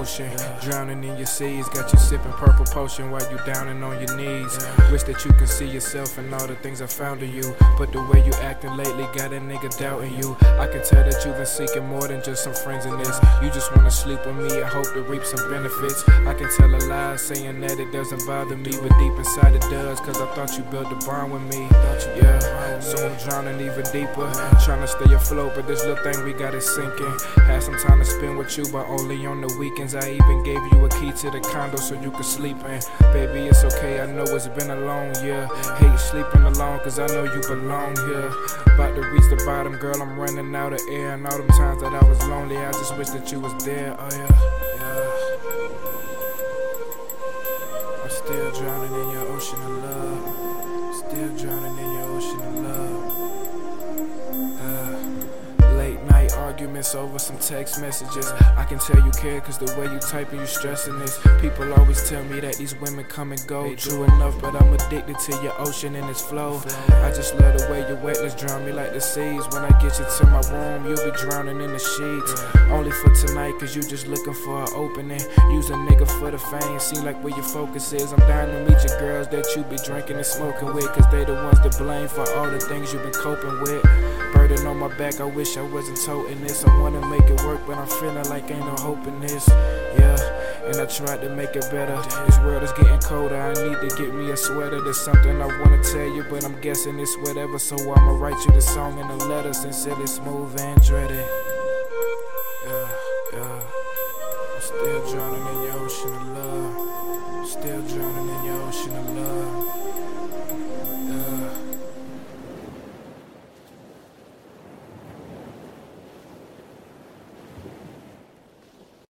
ocean. Drowning in your seas, got you sipping purple potion while you downing on your knees. Wish that you could see yourself and all the things I found in you. But the way you acting lately got a nigga doubting you. I can tell that you've been seeking more than just some friends in this. You just wanna sleep with me, I hope to reap some benefits. I can tell a lie saying that it doesn't bother me, but deep inside it does, cause I thought you built a bond with me. So I'm drowning even deeper. Trying to stay afloat, but this little thing we got is sinking. Had some time to spend with you, but only on the weekends. I even gave you a key to the condo so you could sleep in. Baby, it's okay, I know it's been a long year. Hate sleeping alone, cause I know you belong here. About to reach the bottom, girl, I'm running out of air. And all them times that I was lonely, I just wish that you was there. Oh, yeah, yeah. I'm still drowning in your ocean of love. Still drowning in your ocean of love. Arguments over some text messages. I can tell you care cause the way you type and you stressing this. People always tell me that these women come and go. True enough, but I'm addicted to your ocean and its flow. I just love the way your wetness drown me like the seas. When I get you to my room, you'll be drowning in the sheets. Only for tonight, cause you just looking for an opening. Use a nigga for the fame, seem like where your focus is. I'm dying to meet your girls that you be drinking and smoking with, cause they the ones to blame for all the things you've been coping with. Burden on my back, I wish I wasn't toting this. I wanna make it work, but I'm feeling like ain't no hope in this. Yeah, and I tried to make it better. This world is getting colder, I need to get me a sweater. There's something I wanna tell you, but I'm guessing it's whatever. So I'ma write you the song and the letters and say it's smooth and dreaded. Yeah, yeah. I'm still drowning in your ocean of love. Still drowning in your ocean of love.